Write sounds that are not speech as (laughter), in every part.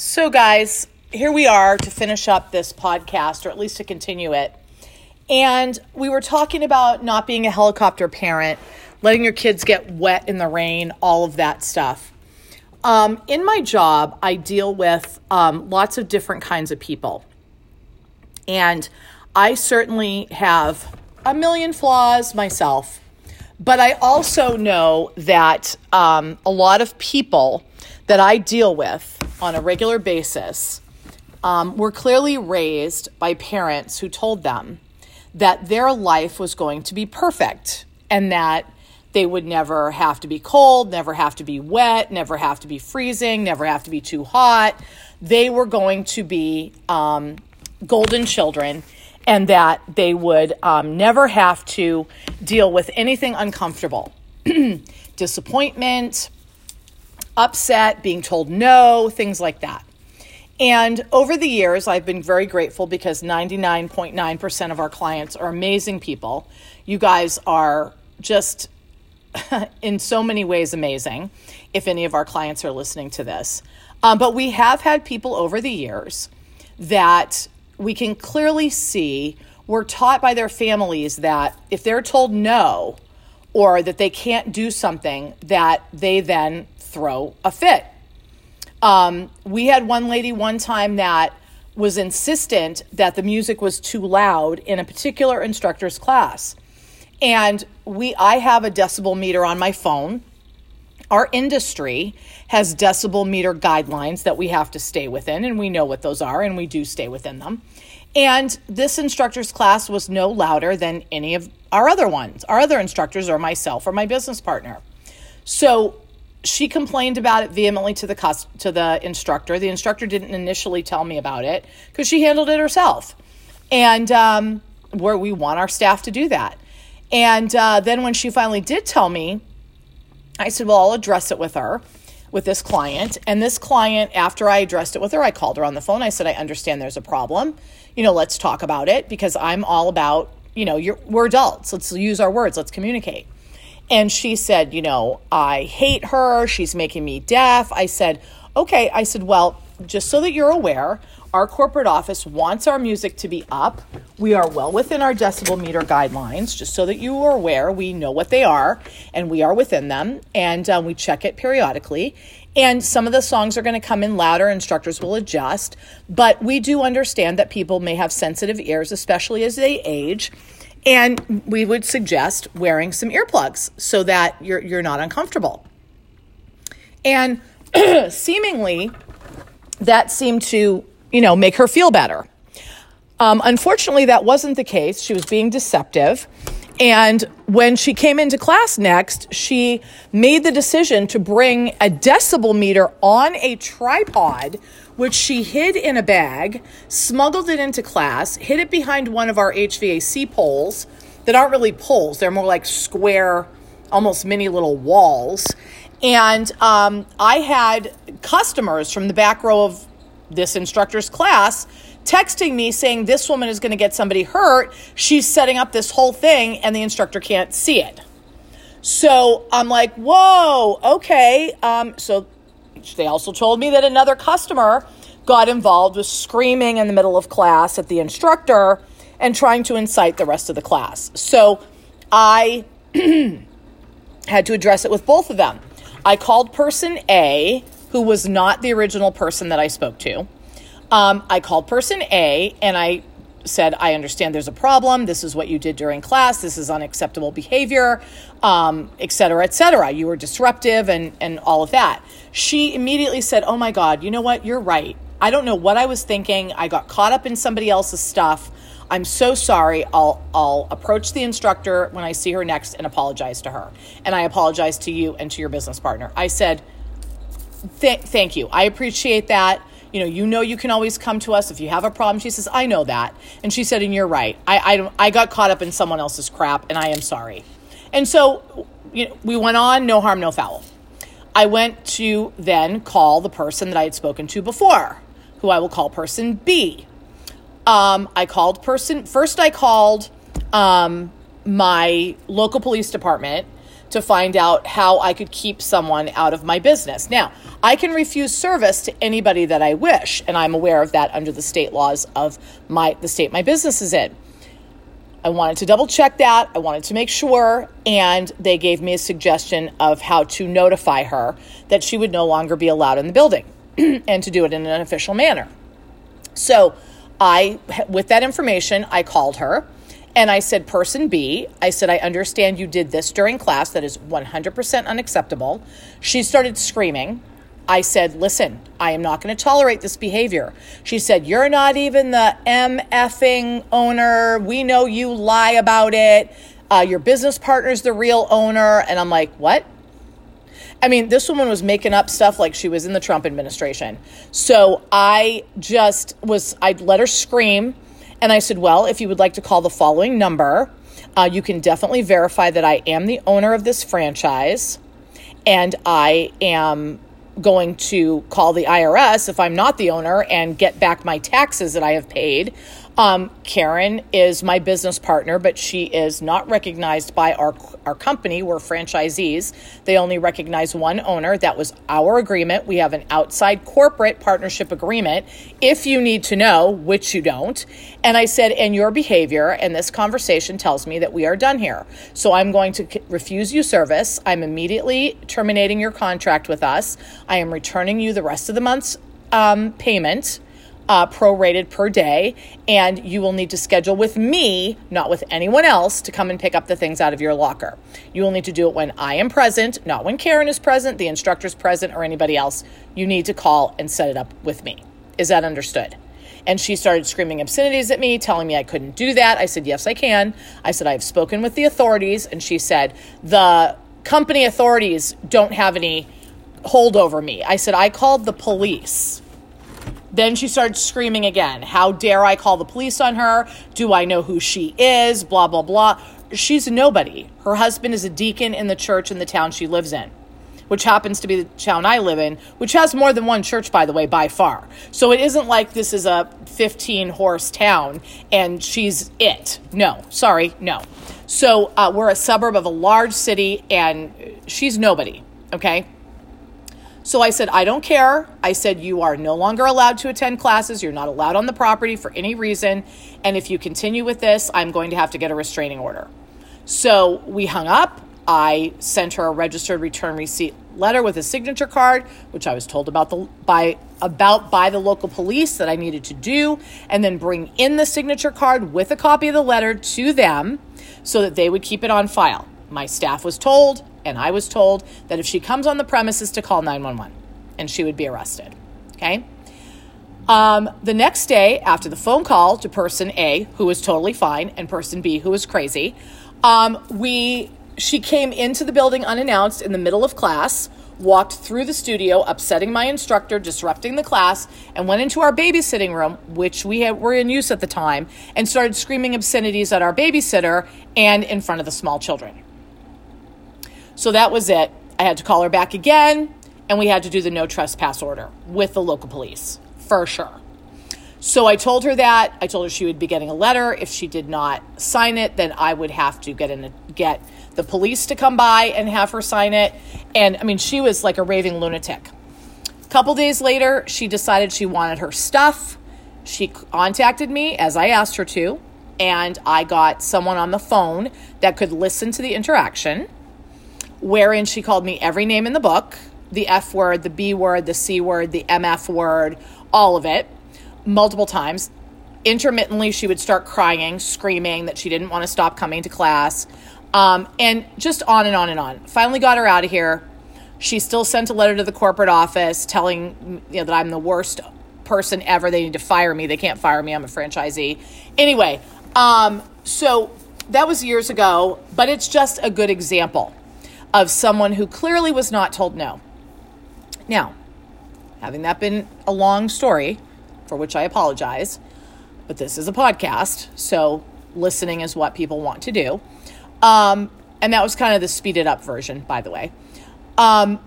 So, guys, here we are to finish up this podcast, or at least to continue it. And we were talking about not being a helicopter parent, letting your kids get wet in the rain, all of that stuff. Um, in my job, I deal with um, lots of different kinds of people. And I certainly have a million flaws myself. But I also know that um, a lot of people that I deal with on a regular basis um, were clearly raised by parents who told them that their life was going to be perfect and that they would never have to be cold, never have to be wet, never have to be freezing, never have to be too hot. They were going to be um, golden children and that they would um, never have to deal with anything uncomfortable (clears throat) disappointment, upset, being told no, things like that. And over the years, I've been very grateful because 99.9% of our clients are amazing people. You guys are just (laughs) in so many ways amazing if any of our clients are listening to this. Um, but we have had people over the years that we can clearly see were taught by their families that if they're told no or that they can't do something, that they then throw a fit. Um, we had one lady one time that was insistent that the music was too loud in a particular instructor's class. And we I have a decibel meter on my phone. Our industry has decibel meter guidelines that we have to stay within, and we know what those are, and we do stay within them. And this instructor's class was no louder than any of our other ones, our other instructors, or myself, or my business partner. So she complained about it vehemently to the cus- to the instructor. The instructor didn't initially tell me about it because she handled it herself, and um, where we want our staff to do that. And uh, then when she finally did tell me, I said, "Well, I'll address it with her." With this client, and this client, after I addressed it with her, I called her on the phone. I said, I understand there's a problem. You know, let's talk about it because I'm all about, you know, we're adults. Let's use our words, let's communicate. And she said, You know, I hate her. She's making me deaf. I said, Okay. I said, Well, just so that you're aware, our corporate office wants our music to be up. We are well within our decibel meter guidelines, just so that you are aware. We know what they are and we are within them, and um, we check it periodically. And some of the songs are going to come in louder, instructors will adjust, but we do understand that people may have sensitive ears, especially as they age. And we would suggest wearing some earplugs so that you're, you're not uncomfortable. And (clears throat) seemingly, that seemed to, you know, make her feel better. Um, unfortunately, that wasn't the case. She was being deceptive. And when she came into class next, she made the decision to bring a decibel meter on a tripod, which she hid in a bag, smuggled it into class, hid it behind one of our HVAC poles that aren't really poles, they're more like square, almost mini little walls. And um, I had customers from the back row of this instructor's class texting me saying this woman is going to get somebody hurt. She's setting up this whole thing and the instructor can't see it. So I'm like, whoa, okay. Um, so they also told me that another customer got involved with screaming in the middle of class at the instructor and trying to incite the rest of the class. So I (clears throat) had to address it with both of them. I called person A, who was not the original person that I spoke to. Um, I called person A and I said, I understand there's a problem. This is what you did during class. This is unacceptable behavior, um, et cetera, et cetera. You were disruptive and, and all of that. She immediately said, Oh my God, you know what? You're right. I don't know what I was thinking. I got caught up in somebody else's stuff. I'm so sorry. I'll I'll approach the instructor when I see her next and apologize to her. And I apologize to you and to your business partner. I said, Th- thank you. I appreciate that you know, you know, you can always come to us if you have a problem. She says, I know that. And she said, and you're right. I, I, I got caught up in someone else's crap and I am sorry. And so you know, we went on, no harm, no foul. I went to then call the person that I had spoken to before, who I will call person B. Um, I called person, first I called um, my local police department to find out how I could keep someone out of my business. Now, I can refuse service to anybody that I wish, and I'm aware of that under the state laws of my the state my business is in. I wanted to double check that. I wanted to make sure, and they gave me a suggestion of how to notify her that she would no longer be allowed in the building (clears throat) and to do it in an official manner. So, I with that information, I called her and I said, Person B, I said, I understand you did this during class. That is 100% unacceptable. She started screaming. I said, Listen, I am not going to tolerate this behavior. She said, You're not even the MFing owner. We know you lie about it. Uh, your business partner's the real owner. And I'm like, What? I mean, this woman was making up stuff like she was in the Trump administration. So I just was, I let her scream. And I said, Well, if you would like to call the following number, uh, you can definitely verify that I am the owner of this franchise and I am going to call the IRS if I'm not the owner and get back my taxes that I have paid. Um, Karen is my business partner, but she is not recognized by our our company. We're franchisees. They only recognize one owner. That was our agreement. We have an outside corporate partnership agreement. If you need to know, which you don't, and I said, and your behavior and this conversation tells me that we are done here. So I'm going to refuse you service. I'm immediately terminating your contract with us. I am returning you the rest of the month's um, payment uh, prorated per day, and you will need to schedule with me, not with anyone else, to come and pick up the things out of your locker. You will need to do it when I am present, not when Karen is present, the instructor's present, or anybody else. You need to call and set it up with me. Is that understood? And she started screaming obscenities at me, telling me I couldn't do that. I said, Yes, I can. I said, I've spoken with the authorities. And she said, The company authorities don't have any hold over me. I said, I called the police. Then she starts screaming again. How dare I call the police on her? Do I know who she is? Blah, blah, blah. She's nobody. Her husband is a deacon in the church in the town she lives in, which happens to be the town I live in, which has more than one church, by the way, by far. So it isn't like this is a 15 horse town and she's it. No, sorry, no. So uh, we're a suburb of a large city and she's nobody, okay? So I said, I don't care. I said, you are no longer allowed to attend classes. You're not allowed on the property for any reason. And if you continue with this, I'm going to have to get a restraining order. So we hung up. I sent her a registered return receipt letter with a signature card, which I was told about the by about by the local police that I needed to do, and then bring in the signature card with a copy of the letter to them so that they would keep it on file. My staff was told and I was told that if she comes on the premises to call 911 and she would be arrested. Okay. Um, the next day, after the phone call to person A, who was totally fine, and person B, who was crazy, um, we she came into the building unannounced in the middle of class, walked through the studio, upsetting my instructor, disrupting the class, and went into our babysitting room, which we had, were in use at the time, and started screaming obscenities at our babysitter and in front of the small children. So that was it. I had to call her back again, and we had to do the no trespass order with the local police for sure. So I told her that. I told her she would be getting a letter. If she did not sign it, then I would have to get in a, get the police to come by and have her sign it. And I mean, she was like a raving lunatic. A couple days later, she decided she wanted her stuff. She contacted me as I asked her to, and I got someone on the phone that could listen to the interaction wherein she called me every name in the book the F word, the B word, the C word, the MF word, all of it, multiple times. Intermittently, she would start crying, screaming that she didn't want to stop coming to class, um, and just on and on and on. Finally, got her out of here. She still sent a letter to the corporate office telling you know, that I'm the worst person ever. They need to fire me. They can't fire me. I'm a franchisee. Anyway, um, so that was years ago, but it's just a good example of someone who clearly was not told no. Now, having that been a long story, for which I apologize, but this is a podcast, so listening is what people want to do. Um, and that was kind of the speeded up version, by the way. Um,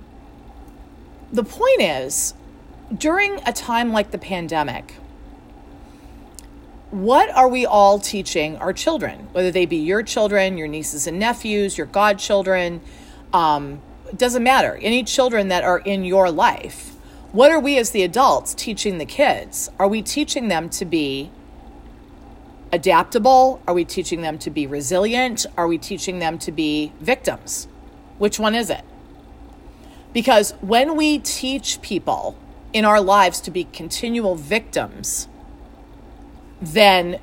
the point is, during a time like the pandemic, what are we all teaching our children, whether they be your children, your nieces and nephews, your godchildren, um, doesn't matter, any children that are in your life, what are we as the adults teaching the kids? Are we teaching them to be adaptable? Are we teaching them to be resilient? Are we teaching them to be victims? Which one is it? Because when we teach people in our lives to be continual victims, then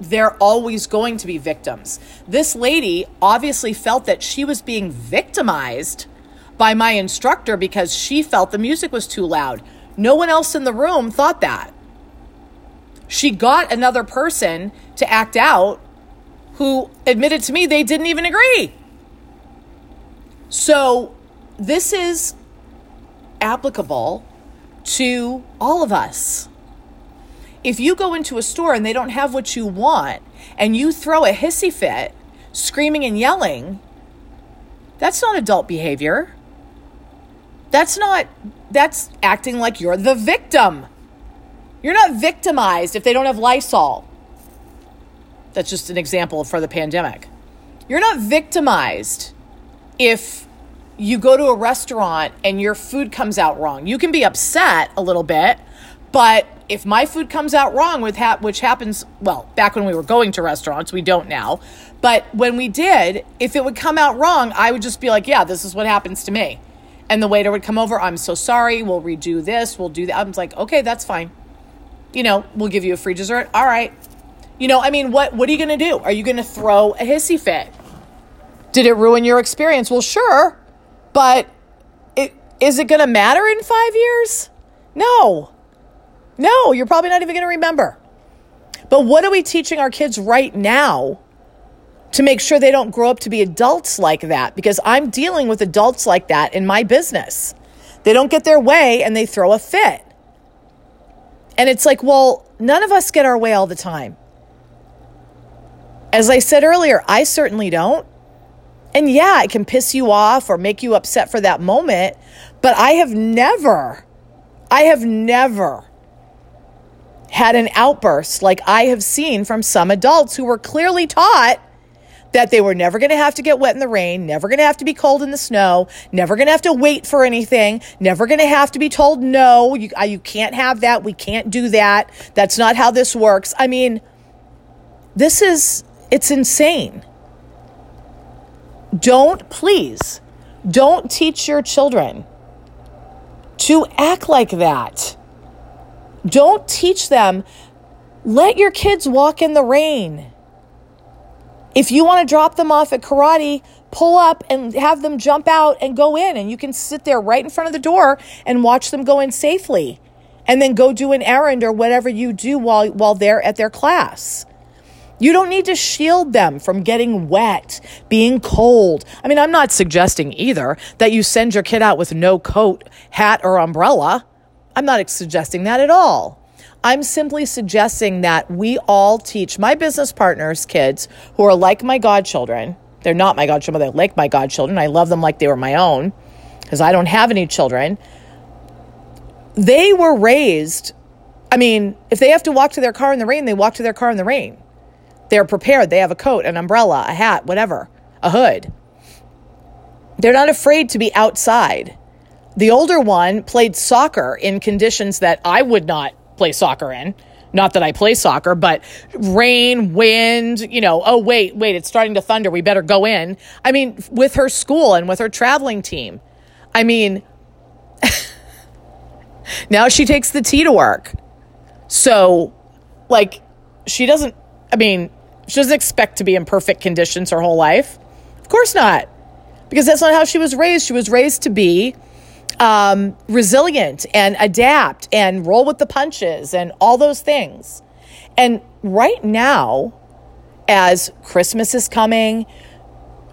they're always going to be victims. This lady obviously felt that she was being victimized by my instructor because she felt the music was too loud. No one else in the room thought that. She got another person to act out who admitted to me they didn't even agree. So, this is applicable to all of us. If you go into a store and they don't have what you want and you throw a hissy fit, screaming and yelling, that's not adult behavior. That's not, that's acting like you're the victim. You're not victimized if they don't have Lysol. That's just an example for the pandemic. You're not victimized if you go to a restaurant and your food comes out wrong. You can be upset a little bit, but if my food comes out wrong with ha- which happens well back when we were going to restaurants we don't now but when we did if it would come out wrong i would just be like yeah this is what happens to me. And the waiter would come over i'm so sorry we'll redo this we'll do that. I'm like okay that's fine. You know we'll give you a free dessert. All right. You know i mean what what are you going to do? Are you going to throw a hissy fit? Did it ruin your experience? Well sure but it, is it going to matter in five years? No no, you're probably not even going to remember. But what are we teaching our kids right now to make sure they don't grow up to be adults like that? Because I'm dealing with adults like that in my business. They don't get their way and they throw a fit. And it's like, well, none of us get our way all the time. As I said earlier, I certainly don't. And yeah, it can piss you off or make you upset for that moment, but I have never, I have never had an outburst like I have seen from some adults who were clearly taught that they were never going to have to get wet in the rain, never going to have to be cold in the snow, never going to have to wait for anything, never going to have to be told, no, you, uh, you can't have that. We can't do that. That's not how this works. I mean, this is, it's insane. Don't, please, don't teach your children to act like that. Don't teach them. Let your kids walk in the rain. If you want to drop them off at karate, pull up and have them jump out and go in, and you can sit there right in front of the door and watch them go in safely. And then go do an errand or whatever you do while, while they're at their class. You don't need to shield them from getting wet, being cold. I mean, I'm not suggesting either that you send your kid out with no coat, hat, or umbrella. I'm not suggesting that at all. I'm simply suggesting that we all teach my business partners' kids who are like my godchildren. They're not my godchildren, they're like my godchildren. I love them like they were my own because I don't have any children. They were raised, I mean, if they have to walk to their car in the rain, they walk to their car in the rain. They're prepared. They have a coat, an umbrella, a hat, whatever, a hood. They're not afraid to be outside. The older one played soccer in conditions that I would not play soccer in. Not that I play soccer, but rain, wind, you know, oh, wait, wait, it's starting to thunder. We better go in. I mean, with her school and with her traveling team. I mean, (laughs) now she takes the T to work. So, like, she doesn't, I mean, she doesn't expect to be in perfect conditions her whole life. Of course not. Because that's not how she was raised. She was raised to be um, resilient and adapt and roll with the punches and all those things. And right now, as Christmas is coming,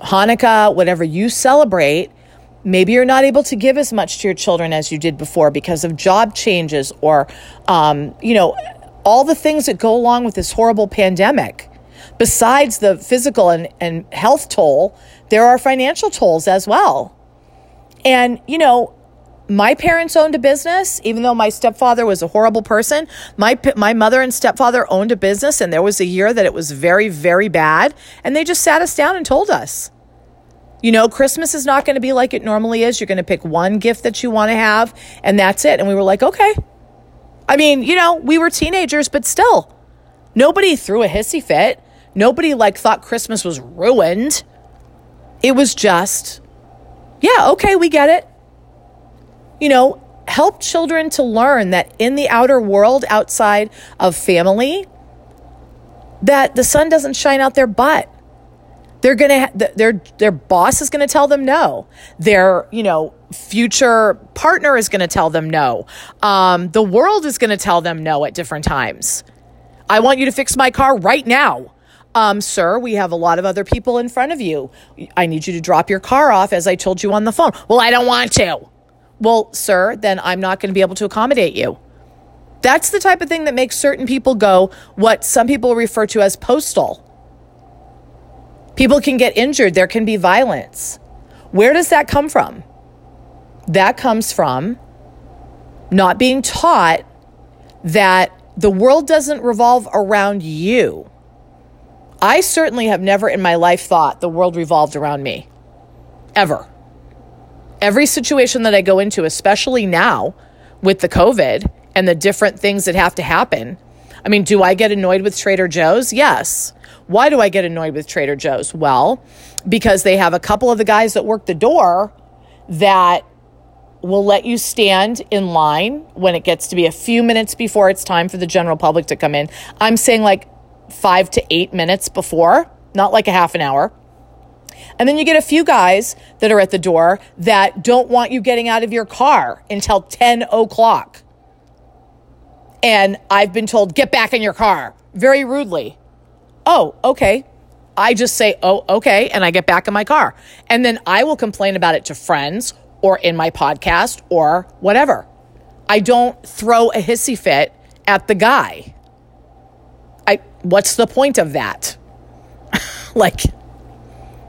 Hanukkah, whatever you celebrate, maybe you're not able to give as much to your children as you did before because of job changes or, um, you know, all the things that go along with this horrible pandemic. Besides the physical and, and health toll, there are financial tolls as well. And, you know, my parents owned a business, even though my stepfather was a horrible person. My my mother and stepfather owned a business, and there was a year that it was very, very bad, and they just sat us down and told us. You know, Christmas is not going to be like it normally is. You're going to pick one gift that you want to have, and that's it. And we were like, okay. I mean, you know, we were teenagers, but still, nobody threw a hissy fit. Nobody like thought Christmas was ruined. It was just, yeah, okay, we get it. You know, help children to learn that in the outer world outside of family, that the sun doesn't shine out their butt. They're going to their their boss is going to tell them no. Their, you know, future partner is going to tell them no. Um, the world is going to tell them no at different times. I want you to fix my car right now. Um, sir, we have a lot of other people in front of you. I need you to drop your car off as I told you on the phone. Well, I don't want to. Well, sir, then I'm not going to be able to accommodate you. That's the type of thing that makes certain people go what some people refer to as postal. People can get injured, there can be violence. Where does that come from? That comes from not being taught that the world doesn't revolve around you. I certainly have never in my life thought the world revolved around me. Ever. Every situation that I go into, especially now with the COVID and the different things that have to happen. I mean, do I get annoyed with Trader Joe's? Yes. Why do I get annoyed with Trader Joe's? Well, because they have a couple of the guys that work the door that will let you stand in line when it gets to be a few minutes before it's time for the general public to come in. I'm saying like five to eight minutes before, not like a half an hour. And then you get a few guys that are at the door that don't want you getting out of your car until 10 o'clock. And I've been told, get back in your car very rudely. Oh, okay. I just say, oh, okay. And I get back in my car. And then I will complain about it to friends or in my podcast or whatever. I don't throw a hissy fit at the guy. I what's the point of that? (laughs) like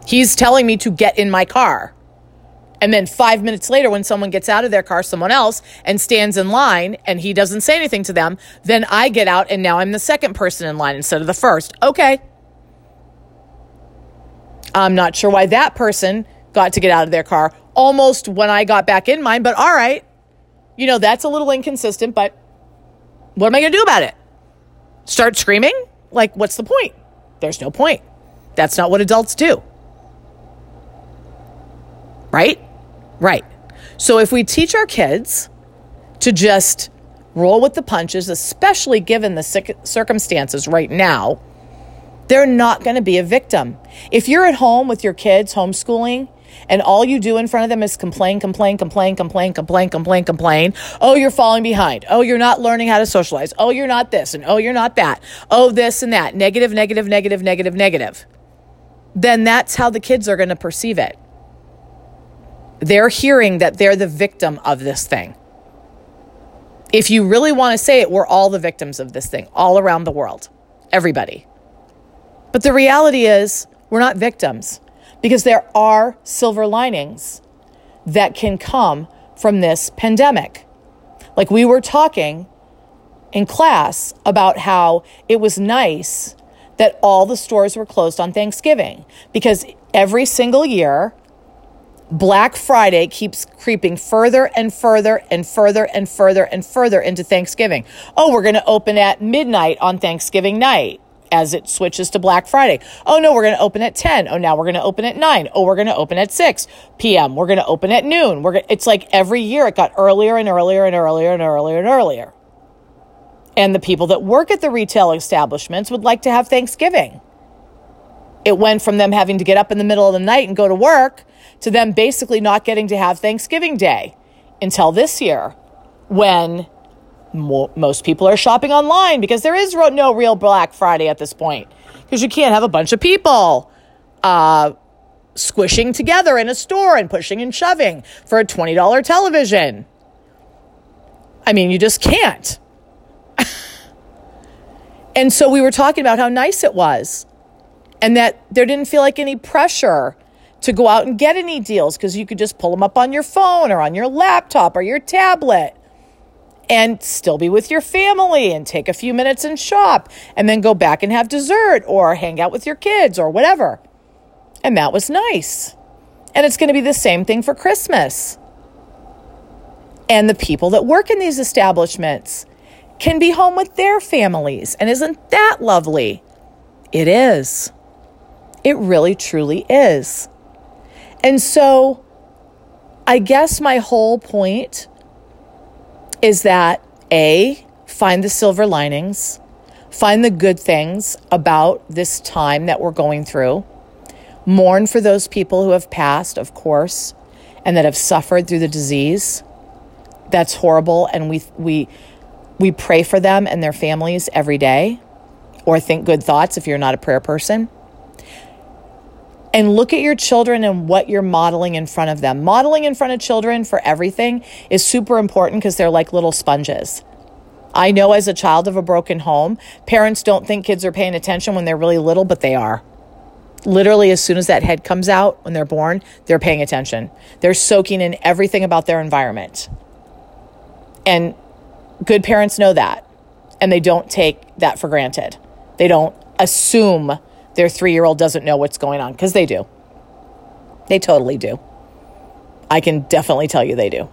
he's telling me to get in my car. And then 5 minutes later when someone gets out of their car someone else and stands in line and he doesn't say anything to them, then I get out and now I'm the second person in line instead of the first. Okay. I'm not sure why that person got to get out of their car almost when I got back in mine, but all right. You know, that's a little inconsistent, but what am I going to do about it? Start screaming? Like, what's the point? There's no point. That's not what adults do. Right? Right. So if we teach our kids to just roll with the punches, especially given the circumstances right now, they're not going to be a victim. If you're at home with your kids homeschooling and all you do in front of them is complain, complain, complain, complain, complain, complain, complain. Oh, you're falling behind. Oh, you're not learning how to socialize. Oh, you're not this and oh, you're not that. Oh, this and that. Negative, negative, negative, negative, negative. Then that's how the kids are going to perceive it. They're hearing that they're the victim of this thing. If you really want to say it, we're all the victims of this thing, all around the world. Everybody. But the reality is, we're not victims because there are silver linings that can come from this pandemic. Like we were talking in class about how it was nice that all the stores were closed on Thanksgiving because every single year, Black Friday keeps creeping further and further and further and further and further into Thanksgiving. Oh, we're going to open at midnight on Thanksgiving night as it switches to Black Friday. Oh no, we're going to open at 10. Oh, now we're going to open at 9. Oh, we're going to open at 6 p.m. We're going to open at noon. We're gonna, it's like every year it got earlier and earlier and earlier and earlier and earlier. And the people that work at the retail establishments would like to have Thanksgiving. It went from them having to get up in the middle of the night and go to work to them basically not getting to have Thanksgiving Day until this year when most people are shopping online because there is no real Black Friday at this point because you can't have a bunch of people uh, squishing together in a store and pushing and shoving for a $20 television. I mean, you just can't. (laughs) and so we were talking about how nice it was and that there didn't feel like any pressure to go out and get any deals because you could just pull them up on your phone or on your laptop or your tablet and still be with your family and take a few minutes and shop and then go back and have dessert or hang out with your kids or whatever. And that was nice. And it's going to be the same thing for Christmas. And the people that work in these establishments can be home with their families. And isn't that lovely? It is. It really, truly is. And so, I guess my whole point is that A, find the silver linings, find the good things about this time that we're going through, mourn for those people who have passed, of course, and that have suffered through the disease. That's horrible, and we we we pray for them and their families every day, or think good thoughts if you're not a prayer person. And look at your children and what you're modeling in front of them. Modeling in front of children for everything is super important because they're like little sponges. I know as a child of a broken home, parents don't think kids are paying attention when they're really little, but they are. Literally, as soon as that head comes out when they're born, they're paying attention. They're soaking in everything about their environment. And good parents know that. And they don't take that for granted. They don't assume their three year old doesn't know what's going on because they do. They totally do. I can definitely tell you they do.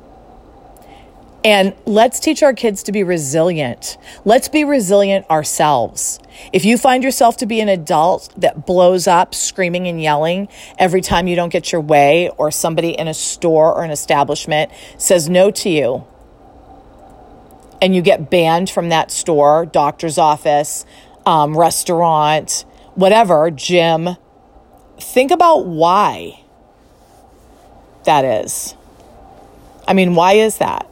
And let's teach our kids to be resilient. Let's be resilient ourselves. If you find yourself to be an adult that blows up screaming and yelling every time you don't get your way, or somebody in a store or an establishment says no to you, and you get banned from that store, doctor's office, um, restaurant, whatever, gym, think about why that is. I mean, why is that?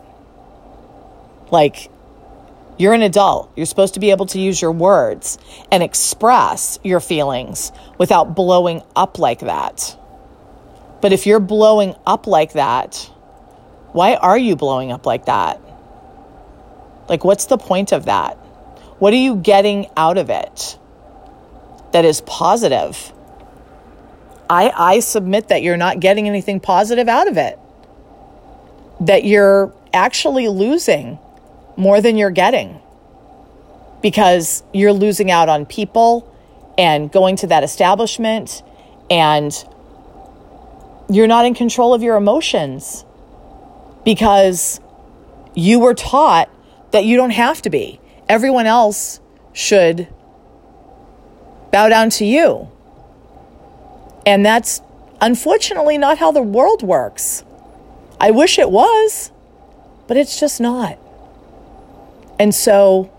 Like, you're an adult. You're supposed to be able to use your words and express your feelings without blowing up like that. But if you're blowing up like that, why are you blowing up like that? Like, what's the point of that? What are you getting out of it that is positive? I, I submit that you're not getting anything positive out of it, that you're actually losing more than you're getting because you're losing out on people and going to that establishment and you're not in control of your emotions because you were taught that you don't have to be. Everyone else should bow down to you. And that's unfortunately not how the world works. I wish it was, but it's just not. And so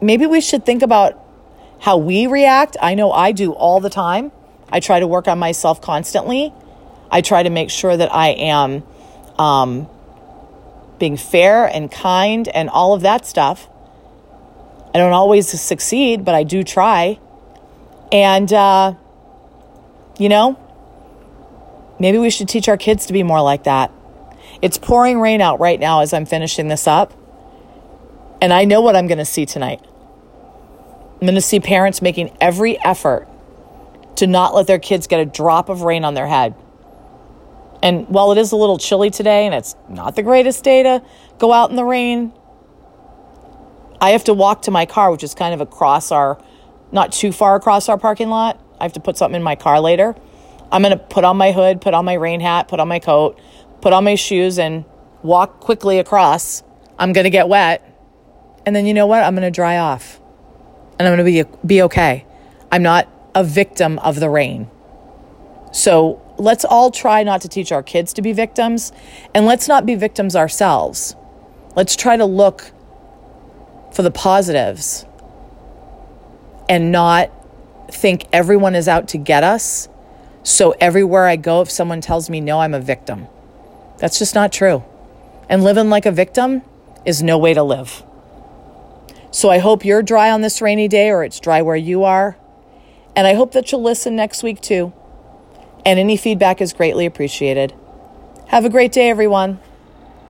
maybe we should think about how we react. I know I do all the time. I try to work on myself constantly. I try to make sure that I am um, being fair and kind and all of that stuff. I don't always succeed, but I do try. And, uh, you know, maybe we should teach our kids to be more like that. It's pouring rain out right now as I'm finishing this up. And I know what I'm going to see tonight. I'm going to see parents making every effort to not let their kids get a drop of rain on their head. And while it is a little chilly today and it's not the greatest day to go out in the rain, I have to walk to my car, which is kind of across our, not too far across our parking lot. I have to put something in my car later. I'm going to put on my hood, put on my rain hat, put on my coat, put on my shoes, and walk quickly across. I'm going to get wet and then you know what? I'm going to dry off and I'm going to be, be okay. I'm not a victim of the rain. So let's all try not to teach our kids to be victims and let's not be victims ourselves. Let's try to look for the positives and not think everyone is out to get us. So everywhere I go, if someone tells me no, I'm a victim. That's just not true. And living like a victim is no way to live. So I hope you're dry on this rainy day or it's dry where you are. And I hope that you'll listen next week too. And any feedback is greatly appreciated. Have a great day, everyone.